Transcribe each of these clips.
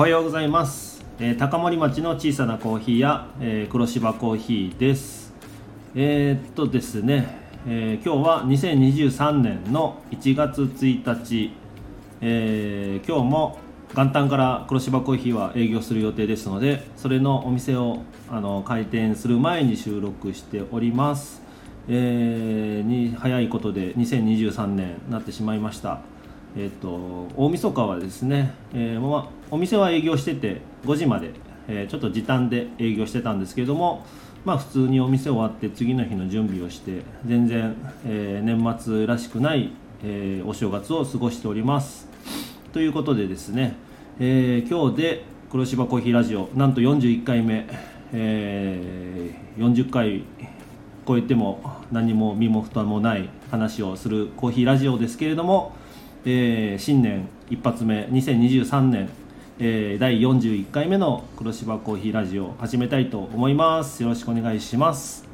おはようございます、えー高森町の小さなコーヒー屋、えー黒芝コーヒーです。えーっとですね、えー今日は2023年の1月1日、え今日も元旦から黒芝コーヒーは営業する予定ですのでそれのお店をあの開店する前に収録しております、えに早いことで2023年になってしまいました。えっと大晦日はですね、えーまお店は営業してて5時まで、えーちょっと時短で営業してたんですけれども、まあ、普通にお店終わって次の日の準備をして全然、えー年末らしくない、えーお正月を過ごしております。ということでですね、えー今日で黒芝コーヒーラジオなんと41回目、えー40回超えても何も身も蓋もない話をするコーヒーラジオですけれども、えー新年一発目2023年、えー第41回目の黒芝コーヒーラジオ始めたいと思いますよろしくお願いします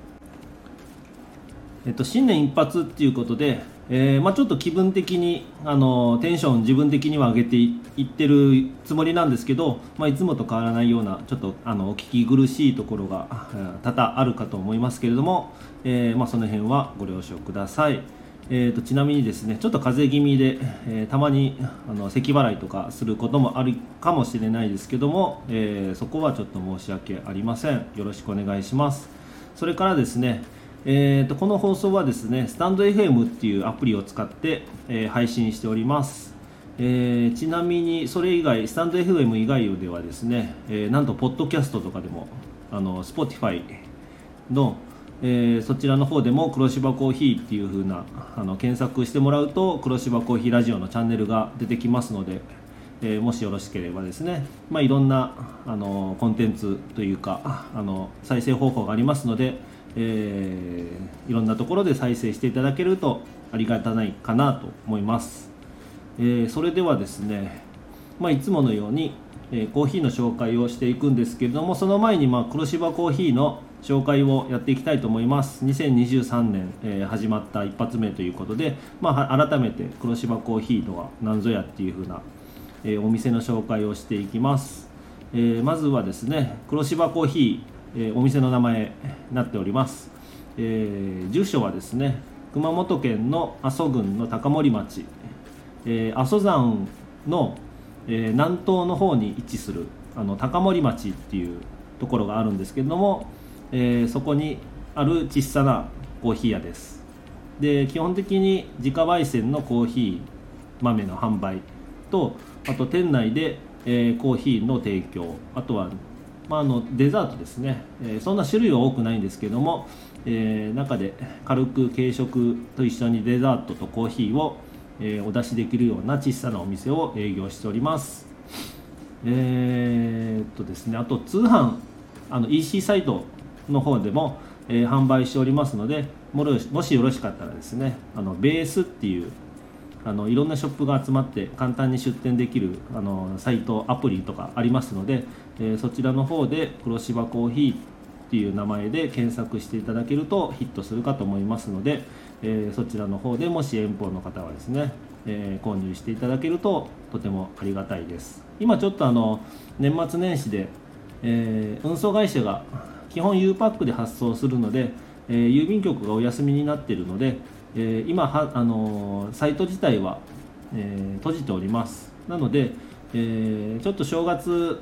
えっと、新年一発っていうことで、えーまあ、ちょっと気分的にあのテンション自分的には上げていってるつもりなんですけど、まあ、いつもと変わらないようなちょっとあのお聞き苦しいところが多々あるかと思いますけれども、えーまあ、その辺はご了承ください。えー、とちなみにですねちょっと風邪気味で、えーたまにあの咳払いとかすることもあるかもしれないですけども、えーそこはちょっと申し訳ありません。よろしくお願いします。それからですねえー、とこの放送はですねスタンド FM っていうアプリを使って、えー配信しております、えーちなみにそれ以外スタンド FM 以外ではですね、えーなんとポッドキャストとかでもあの Spotify の、えーそちらの方でも黒芝コーヒーっていう風なあの検索してもらうと黒芝コーヒーラジオのチャンネルが出てきますので、えーもしよろしければですね、まあ、いろんなあのコンテンツというかあの再生方法がありますので、えーいろんなところで再生していただけるとありがたないかなと思います、えそれではですね、まあ、いつものように、えコーヒーの紹介をしていくんですけれどもその前に、まあ、黒芝コーヒーの紹介をやっていきたいと思います。2023年、えー始まった一発目ということで、まあ、改めて黒芝コーヒーとは何ぞやっていう風な、えーお店の紹介をしていきます、えーまずはですね黒芝コーヒー、えお店の名前になっております、え住所はですね熊本県の阿蘇郡の高森町、え阿蘇山の、え南東の方に位置するあの高森町っていうところがあるんですけれども、えーそこにある小さなコーヒー屋です。で基本的に自家焙煎のコーヒー豆の販売とあと店内で、えーコーヒーの提供。あとは、まあ、のデザートですね、えーそんな種類は多くないんですけども、えー中で軽く軽食と一緒にデザートとコーヒーを、えお出しできるような小さなお店を営業しております。えっとですねあと通販あの EC サイトの方でも、えー販売しておりますのでもろもしよろしかったらですねあのベースっていうあのいろんなショップが集まって簡単に出店できるあのサイトアプリとかありますので、えーそちらの方で黒芝コーヒーっていう名前で検索していただけるとヒットするかと思いますので、えーそちらの方でもし遠方の方はですね、えー購入していただけるととてもありがたいです。今ちょっとあの年末年始で、え運送会社が基本 U パックで発送するので、えー郵便局がお休みになっているので、えー今はあのーサイト自体は、え閉じております。なので、えちょっと正月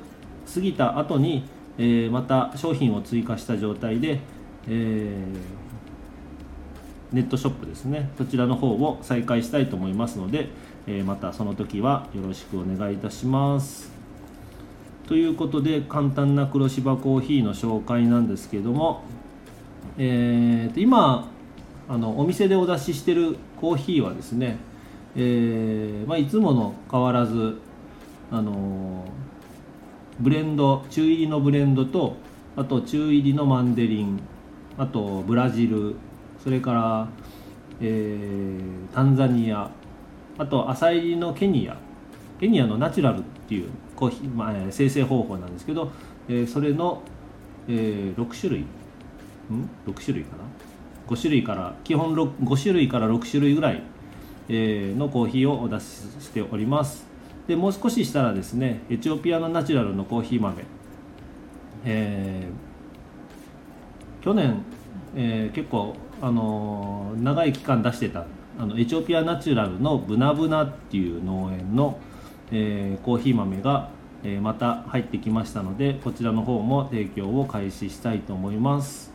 過ぎた後に、えまた商品を追加した状態で、えネットショップですね。そちらの方を再開したいと思いますので、えまたその時はよろしくお願いいたします。ということで簡単な黒芝コーヒーの紹介なんですけども、えーと今あのお店でお出ししてるコーヒーはですね、えーまあ、いつもの変わらずあのブレンド中入りのブレンドとあと中入りのマンデリンあとブラジルそれから、えータンザニアあと浅入りのケニアケニアのナチュラルっていうコーヒー、まあ生成方法なんですけど、えーそれの、え6種類。ん？6種類かな？5種類から基本5種類から6種類ぐらい、えーのコーヒーをお出ししております、でもう少ししたらですねエチオピアのナチュラルのコーヒー豆、えー、去年、えー、結構、あのー、長い期間出してたあのエチオピアナチュラルのブナブナっていう農園の、えー、コーヒー豆が、えまた入ってきましたのでこちらの方も提供を開始したいと思います、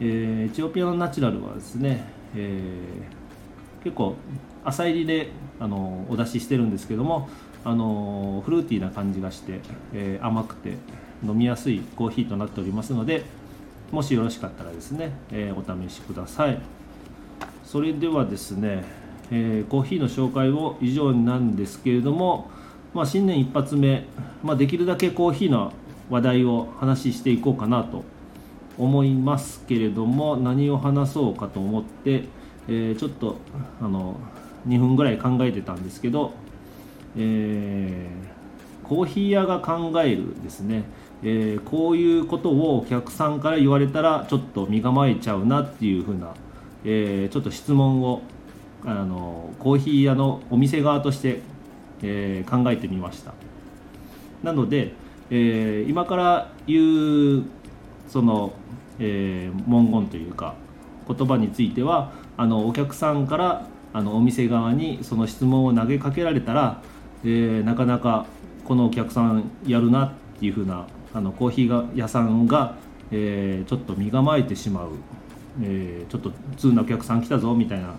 えエチオピアのナチュラルはですね、え結構浅入りであのお出ししてるんですけどもあのフルーティーな感じがして、え、甘くて飲みやすいコーヒーとなっておりますのでもしよろしかったらですね、え、お試しください。それではですね、え、コーヒーの紹介を以上なんですけれども、まあ、新年一発目、まあ、できるだけコーヒーの話題を話していこうかなと思いますけれども何を話そうかと思って、えちょっとあの2分ぐらい考えてたんですけどえー、コーヒー屋が考えるですね、えー、こういうことをお客さんから言われたらちょっと身構えちゃうなっていうふうな、えー、ちょっと質問をあのコーヒー屋のお店側として、えー、考えてみました。なので、えー、今から言うその、えー、文言というか言葉についてはあのお客さんからあのお店側にその質問を投げかけられたらえー、なかなかこのお客さんやるなっていうふうなあのコーヒー屋さんが、えー、ちょっと身構えてしまう、えー、ちょっと通なお客さん来たぞみたいな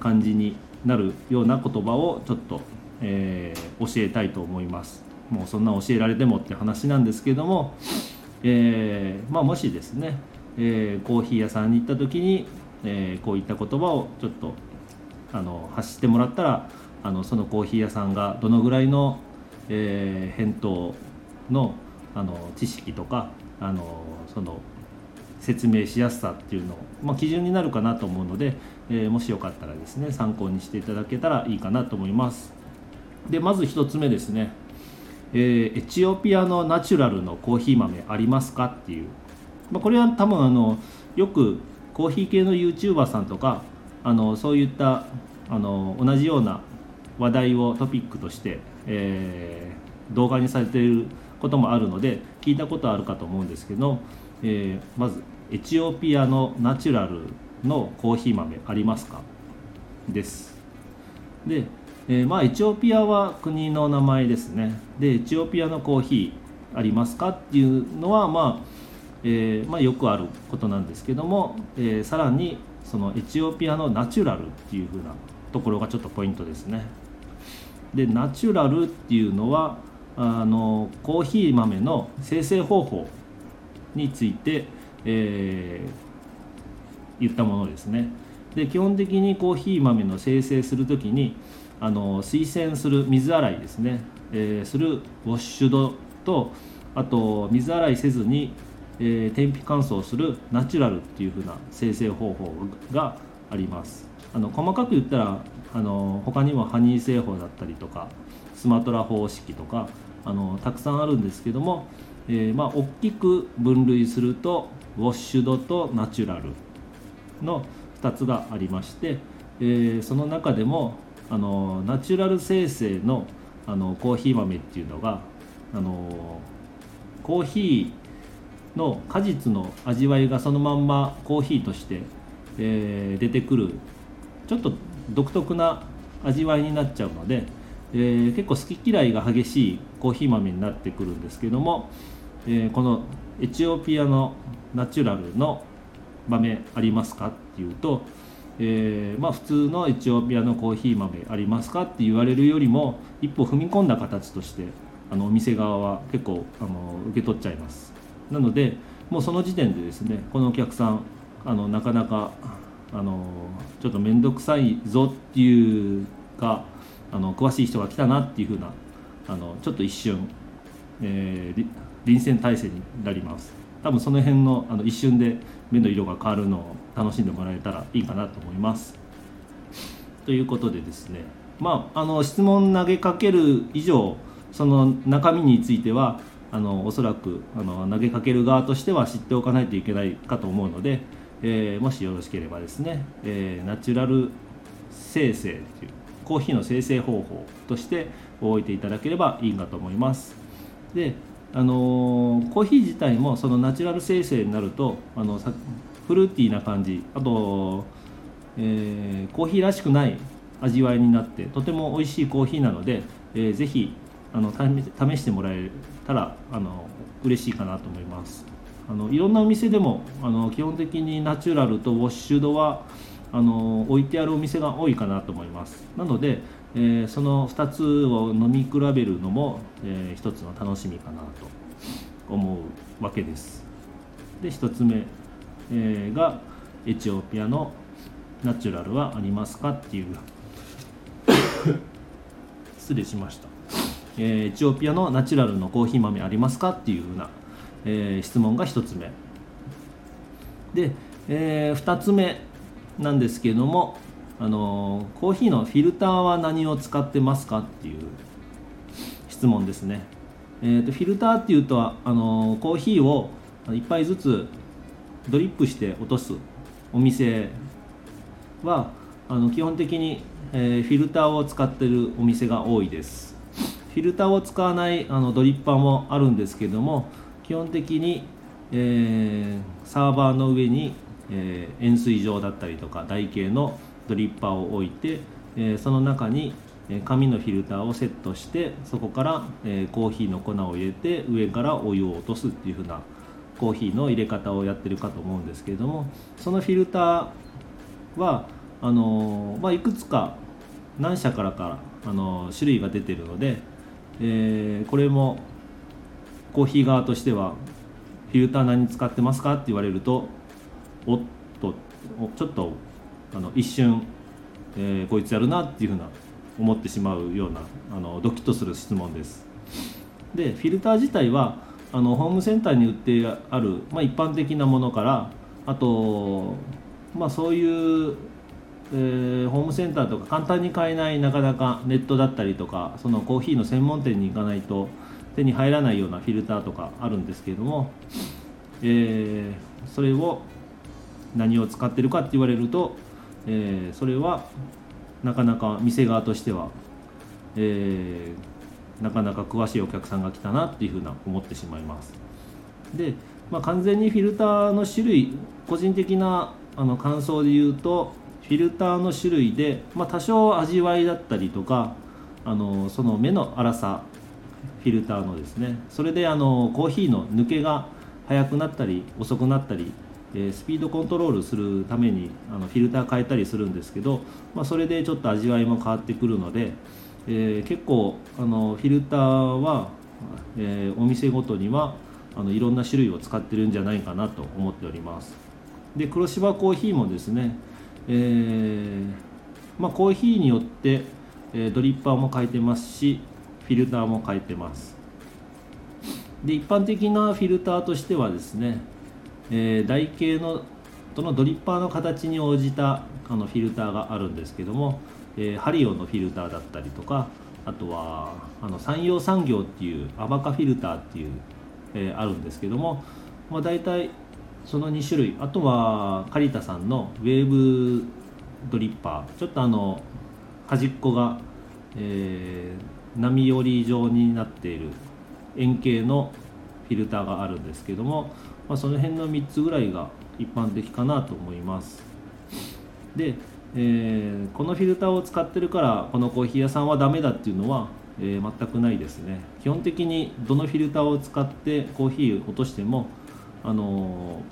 感じになるような言葉をちょっと、えー、教えたいと思います。もうそんな教えられてもって話なんですけども、えーまあ、もしですね、えー、コーヒー屋さんに行った時に、え、こういった言葉をちょっとあの発してもらったらあのそのコーヒー屋さんがどのぐらいの、え、返答のあの知識とかあのその説明しやすさっていうのを、まあ、基準になるかなと思うので、え、もしよかったらですね参考にしていただけたらいいかなと思います。でまず1つ目ですね、えー、エチオピアのナチュラルのコーヒー豆ありますかっていう、まあ、これは多分あのよくコーヒー系の YouTuber さんとかあのそういったあの同じような話題をトピックとして、えー、動画にされていることもあるので聞いたことあるかと思うんですけど、えー、まずエチオピアのナチュラルのコーヒー豆ありますか？です。で、えー、まあエチオピアは国の名前ですね。でエチオピアのコーヒーありますかっていうのはまあ、えー、まあ、よくあることなんですけども、えー、さらにそのエチオピアのナチュラルっていう風なところがちょっとポイントですね。でナチュラルっていうのはあのコーヒー豆の生成方法について、えー、言ったものですね。で基本的にコーヒー豆の生成する時にあの水洗する水洗いですね、えー、するウォッシュドとあと水洗いせずに、えー、天日乾燥するナチュラルっていう風な生成方法があります。あの細かく言ったらあの他にもハニー製法だったりとかスマトラ方式とかあのたくさんあるんですけども、えー、まあ、大きく分類するとウォッシュドとナチュラルの2つがありまして、えー、その中でもあのナチュラル生成のあのコーヒー豆っていうのがあのコーヒーの果実の味わいがそのまんまコーヒーとして、えー、出てくるちょっと独特な味わいになっちゃうので、えー、結構好き嫌いが激しいコーヒー豆になってくるんですけども、えー、このエチオピアのナチュラルの豆ありますかっていうと、えー、まあ、普通のエチオピアのコーヒー豆ありますかって言われるよりも一歩踏み込んだ形としてあのお店側は結構あの受け取っちゃいます。なのでもうその時点でですねこのお客さんあのなかなかあのちょっと面倒くさいぞっていうかあの詳しい人が来たなっていうふうなあのちょっと一瞬、えー、臨戦態勢になります。多分その辺のあの一瞬で目の色が変わるのを楽しんでもらえたらいいかなと思います。ということでですねまああの質問投げかける以上その中身についてはあのおそらくあの投げかける側としては知っておかないといけないかと思うのでえー、もしよろしければですね、えー、ナチュラル生成っていうコーヒーの生成方法として置いていただければいいかと思います。であの、コーヒー自体もそのナチュラル生成になるとあのフルーティーな感じあと、えー、コーヒーらしくない味わいになってとても美味しいコーヒーなので、えー、ぜひあの試してもらえたらあの嬉しいかなと思います。あのいろんなお店でもあの基本的にナチュラルとウォッシュドはあの置いてあるお店が多いかなと思います。なので、えー、その2つを飲み比べるのも、えー、一つの楽しみかなと思うわけです。で1つ目、えー、がエチオピアのナチュラルはありますかっていう。失礼しました、えー、エチオピアのナチュラルのコーヒー豆ありますかっていうふうなえー、質問が1つ目。で、えー、2つ目なんですけれどもあのコーヒーのフィルターは何を使ってますかっていう質問ですね、えーと、フィルターっていうとあのコーヒーを1杯ずつドリップして落とすお店はあの基本的に、えー、フィルターを使ってるお店が多いです。フィルターを使わないあのドリッパーもあるんですけども基本的に、えー、サーバーの上に、えー、円錐状だったりとか台形のドリッパーを置いて、え、その中に紙のフィルターをセットしてそこから、え、コーヒーの粉を入れて上からお湯を落とすっていう風なコーヒーの入れ方をやってるかと思うんですけれどもそのフィルターはあの、まあ、いくつか何社からか、あの、種類が出てるので、えー、これもコーヒー側としてはフィルター何使ってますかって言われるとおっとちょっとあの一瞬、えー、こいつやるなっていうふうな思ってしまうようなあのドキッとする質問です。でフィルター自体はあのホームセンターに売ってある、まあ、一般的なものからあと、まあ、そういう、えー、ホームセンターとか簡単に買えないなかなかネットだったりとかそのコーヒーの専門店に行かないと手に入らないようなフィルターとかあるんですけれども、えー、それを何を使ってるかって言われると、えー、それはなかなか店側としては、えー、なかなか詳しいお客さんが来たなっていうふうな思ってしまいます。で、まあ、完全にフィルターの種類個人的なあの感想で言うとフィルターの種類で、まあ、多少味わいだったりとかあのその目の粗さフィルターのですねそれであのコーヒーの抜けが速くなったり遅くなったり、えスピードコントロールするためにあのフィルター変えたりするんですけど、まあ、それでちょっと味わいも変わってくるので、えー、結構あのフィルターは、えー、お店ごとにはあのいろんな種類を使ってるんじゃないかなと思っております。で黒芝コーヒーもですね、えー、まあ、コーヒーによって、えドリッパーも変えてますしフィルターも変えてます。で一般的なフィルターとしてはですね、えー、台形のとのドリッパーの形に応じたあのフィルターがあるんですけども、えー、ハリオのフィルターだったりとかあとはあの山陽産業っていうアバカフィルターっていう、えー、あるんですけども、まあ、大体その2種類あとはカリタさんのウェーブドリッパーちょっとあの端っこが、えー、波寄り状になっている円形のフィルターがあるんですけども、まあ、その辺の3つぐらいが一般的かなと思います。で、えー、このフィルターを使ってるからこのコーヒー屋さんはダメだっていうのは、えー、全くないですね。基本的にどのフィルターを使ってコーヒーを落としてもあの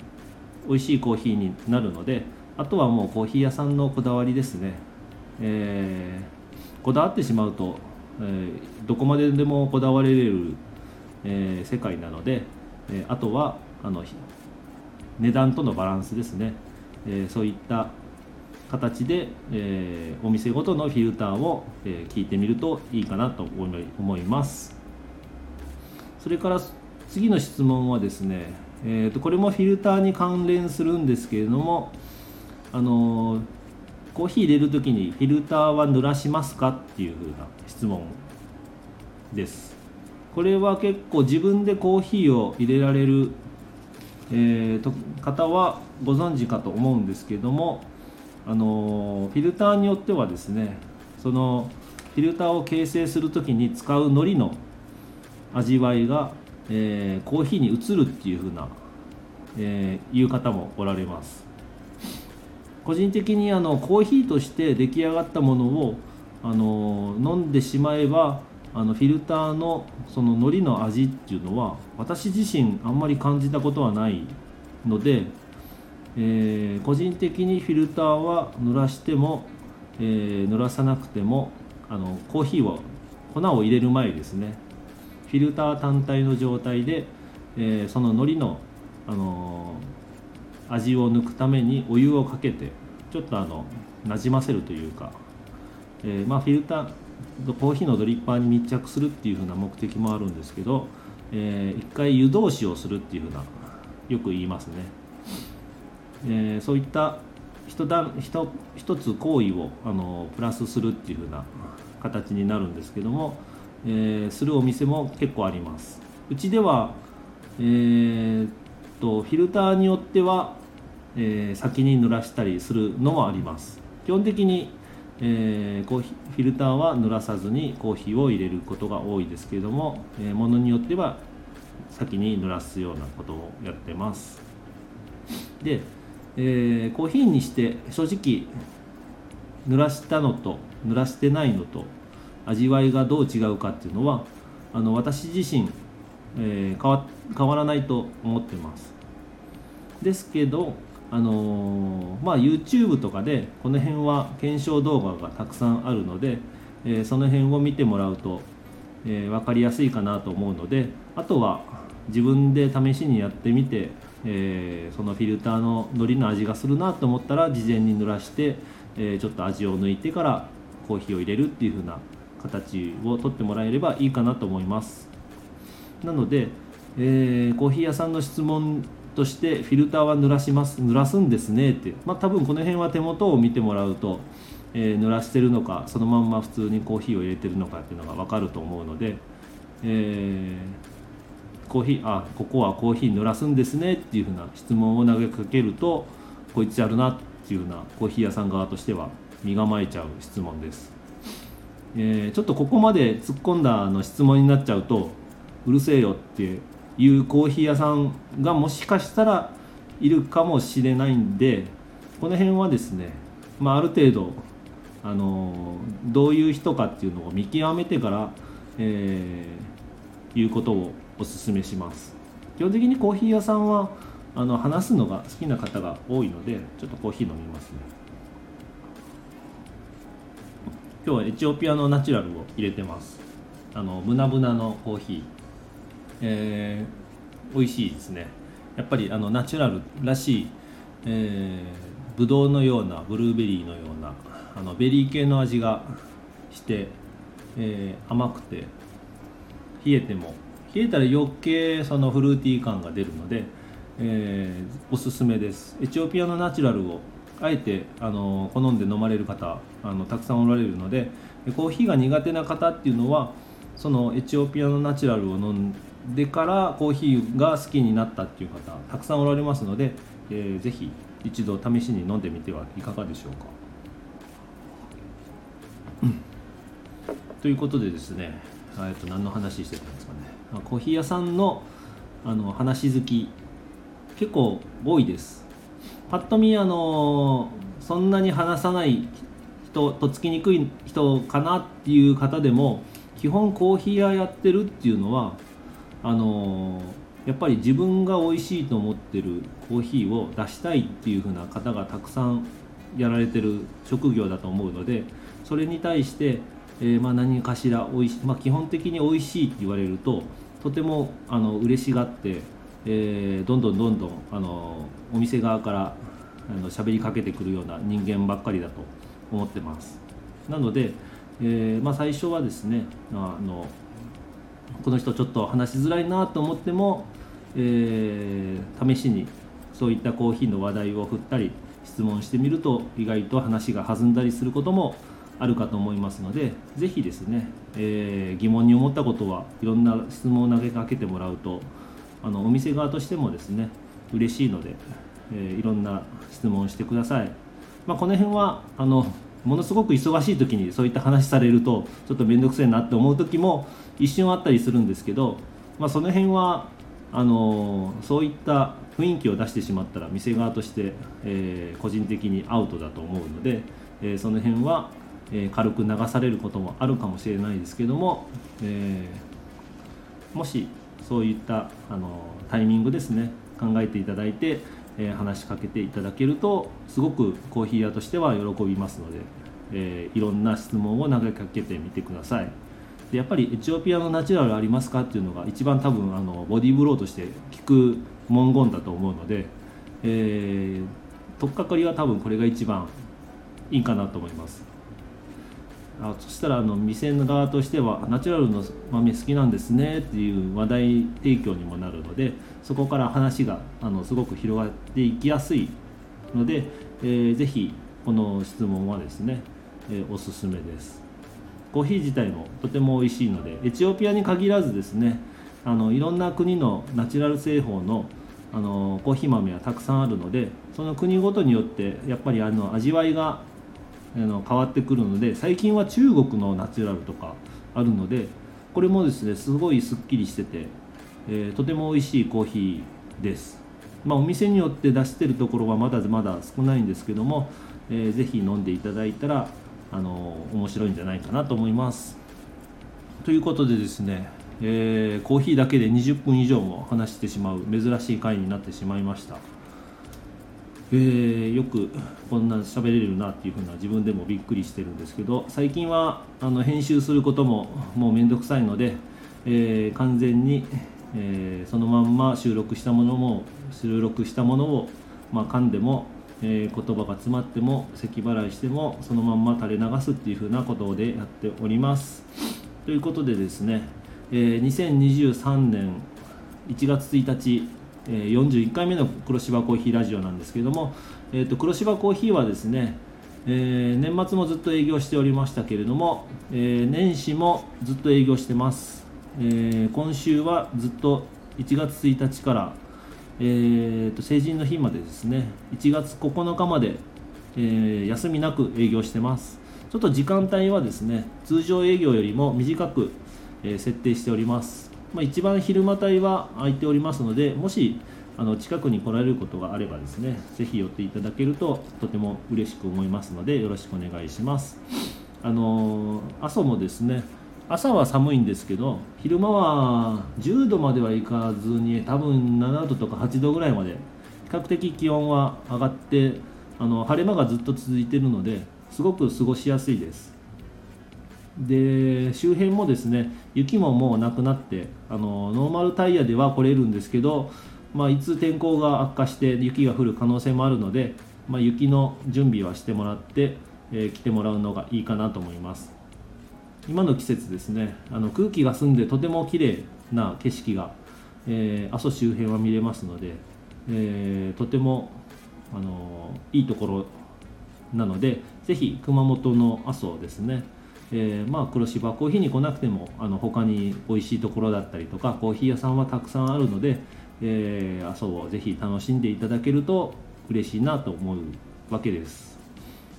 ー、美味しいコーヒーになるのであとはもうコーヒー屋さんのこだわりですね、えー、こだわってしまうとえー、どこまででもこだわれる、えー、世界なので、えー、あとはあの値段とのバランスですね、えそういった形で、えお店ごとのフィルターを、え聞いてみるといいかなと思います。それから次の質問はですね、えー、とこれもフィルターに関連するんですけれどもあのコーヒー入れる時にフィルターは濡らしますかっていう風な質問です。これは結構自分でコーヒーを入れられる、えー、と方はご存知かと思うんですけどもあのフィルターによってはですねそのフィルターを形成する時に使う海苔の味わいが、えー、コーヒーに移るっていう風な、えー、いう方もおられます。個人的にあのコーヒーとして出来上がったものをあの飲んでしまえばあのフィルターのその海苔の味っていうのは私自身あんまり感じたことはないので、えー、個人的にフィルターは濡らしても、えー、濡らさなくてもあのコーヒーを粉を入れる前ですね。フィルター単体の状態で、えー、その海苔の、あの味を抜くためにお湯をかけてちょっとあのなじませるというか、えまあ、フィルターコーヒーのドリッパーに密着するっていう風な目的もあるんですけど、えー、一回湯通しをするっていう風なよく言いますね、えー、そういった一段一一つ行為をあのプラスするっていう風な形になるんですけども、えー、するお店も結構あります。うちでは、えー、とフィルターによっては、えー、先に濡らしたりするのもあります。基本的にえー、コーヒーフィルターは濡らさずにコーヒーを入れることが多いですけれども、えー、ものによっては先に濡らすようなことをやってます。で、えー、コーヒーにして正直濡らしたのと濡らしてないのと味わいがどう違うかっていうのはあの私自身、えー、変わ変わらないと思ってます。ですけどあのー、まあ、YouTube とかでこの辺は検証動画がたくさんあるので、えー、その辺を見てもらうと、えー、分かりやすいかなと思うのであとは自分で試しにやってみて、えそのフィルターの海苔の味がするなと思ったら事前に濡らして、えちょっと味を抜いてからコーヒーを入れるっていう風な形をとってもらえればいいかなと思います。なので、えコーヒー屋さんの質問としてフィルターは濡らします濡らすんですねって。まあ多分この辺は手元を見てもらうと、えー、濡らしてるのかそのまんま普通にコーヒーを入れてるのかっていうのが分かると思うので、えー、コーヒーあここはコーヒー濡らすんですねっていうふうな質問を投げかけるとこいつやるなっていうふうなコーヒー屋さん側としては身構えちゃう質問です、えー、ちょっとここまで突っ込んだの質問になっちゃうとうるせえよっていうコーヒー屋さんがもしかしたらいるかもしれないんでこの辺はですね、まあ、ある程度あのどういう人かっていうのを見極めてから、えー、いうことをお勧めします。基本的にコーヒー屋さんはあの話すのが好きな方が多いのでちょっとコーヒー飲みますね。今日はエチオピアのナチュラルを入れてます。あのブナブナのコーヒー。えー、美味しいですね。やっぱりあのナチュラルらしい、えー、ブドウのようなブルーベリーのようなあのベリー系の味がして、えー、甘くて冷えても冷えたら余計そのフルーティー感が出るので、えー、おすすめです。エチオピアのナチュラルをあえてあの好んで飲まれる方あのたくさんおられるのでコーヒーが苦手な方っていうのはそのエチオピアのナチュラルを飲んでからコーヒーが好きになったっていう方たくさんおられますので、えー、ぜひ一度試しに飲んでみてはいかがでしょうか。ということでですね、えっと何の話してたんですかね。コーヒー屋さんのあの話好き結構多いです。ぱっと見あのそんなに話さない人とつきにくい人かなっていう方でも基本コーヒー屋やってるっていうのはあのやっぱり自分が美味しいと思ってるコーヒーを出したいっていう風な方がたくさんやられてる職業だと思うのでそれに対して、えー、まあ何かしら美味しい、まあ、基本的に美味しいって言われるととてもあの嬉しがって、えー、どんどんどんどんあのお店側からあの喋りかけてくるような人間ばっかりだと思ってます。なので、えー、まあ、最初はですねあのこの人ちょっと話しづらいなと思っても、えー、試しにそういったコーヒーの話題を振ったり質問してみると意外と話が弾んだりすることもあるかと思いますので是非ですね、えー、疑問に思ったことはいろんな質問を投げかけてもらうとあのお店側としてもですね嬉しいので、えー、いろんな質問をしてください、まあ、この辺はあのものすごく忙しい時にそういった話されるとちょっと面倒くせえなって思う時も一瞬あったりするんですけど、まあ、その辺はあのそういった雰囲気を出してしまったら店側として、えー、個人的にアウトだと思うので、えー、その辺は、えー、軽く流されることもあるかもしれないですけども、えもしそういったあのタイミングですね考えていただいて、え話しかけていただけるとすごくコーヒー屋としては喜びますので、えいろんな質問を投げかけてみてください。でやっぱりエチオピアのナチュラルありますかっていうのが一番多分あのボディーブローとして聞く文言だと思うので、えー、取っかかりは多分これが一番いいかなと思いますあそしたらあの店の側としてはナチュラルの豆好きなんですねっていう話題提供にもなるのでそこから話があのすごく広がっていきやすいので、えー、ぜひこの質問はですね、えー、おすすめです。コーヒー自体もとても美味しいのでエチオピアに限らずですねあのいろんな国のナチュラル製法のあのコーヒー豆はたくさんあるのでその国ごとによってやっぱりあの味わいがあの変わってくるので最近は中国のナチュラルとかあるのでこれもですねすごいすっきりしてて、えー、とても美味しいコーヒーです、まあ、お店によって出してるところはまだまだ少ないんですけども、えー、ぜひ飲んでいただいたらあの面白いんじゃないかなと思います。ということでですね、えー、コーヒーだけで20分以上も話してしまう珍しい回になってしまいました、えー、よくこんな喋れるなっていうふうな自分でもびっくりしてるんですけど最近はあの編集することももうめんどくさいので、えー、完全に、えそのまんま収録したものも収録したものを、まあ、噛んでもえー、言葉が詰まっても咳払いしてもそのまんま垂れ流すっていう風なことでやっております。ということでですね、え、2023年1月1日、えー、41回目の黒芝コーヒーラジオなんですけれども、えーと、黒芝コーヒーはですね、えー、年末もずっと営業しておりましたけれども、えー、年始もずっと営業してます、えー、今週はずっと1月1日からえーと、成人の日までですね1月9日まで、えー、休みなく営業してます。ちょっと時間帯はですね通常営業よりも短く、え、設定しております、まあ、一番昼間帯は空いておりますのでもしあの近くに来られることがあればですねぜひ寄っていただけるととても嬉しく思いますのでよろしくお願いします。あの、阿蘇もですね朝は寒いんですけど昼間は10度まではいかずに多分7度とか8度ぐらいまで比較的気温は上がってあの晴れ間がずっと続いているのですごく過ごしやすいです。で周辺もですね雪ももうなくなってあのノーマルタイヤでは来れるんですけど、まあ、いつ天候が悪化して雪が降る可能性もあるので、まあ、雪の準備はしてもらって、えー、来てもらうのがいいかなと思います。今の季節ですねあの空気が澄んでとても綺麗な景色が、えー、阿蘇周辺は見れますので、えー、とてもあのいいところなのでぜひ熊本の阿蘇ですね、えー、まあ黒芝コーヒーに来なくてもあの他に美味しいところだったりとかコーヒー屋さんはたくさんあるので、えー、阿蘇をぜひ楽しんでいただけると嬉しいなと思うわけです。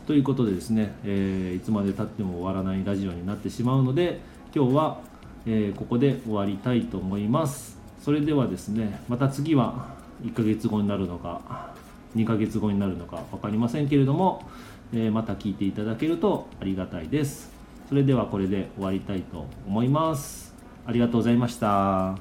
ということでですね、えー、いつまでたっても終わらないラジオになってしまうので今日は、えー、ここで終わりたいと思いますそれではですねまた次は1ヶ月後になるのか2ヶ月後になるのか分かりませんけれども、え、また聞いていただけるとありがたいですそれではこれで終わりたいと思います。ありがとうございました。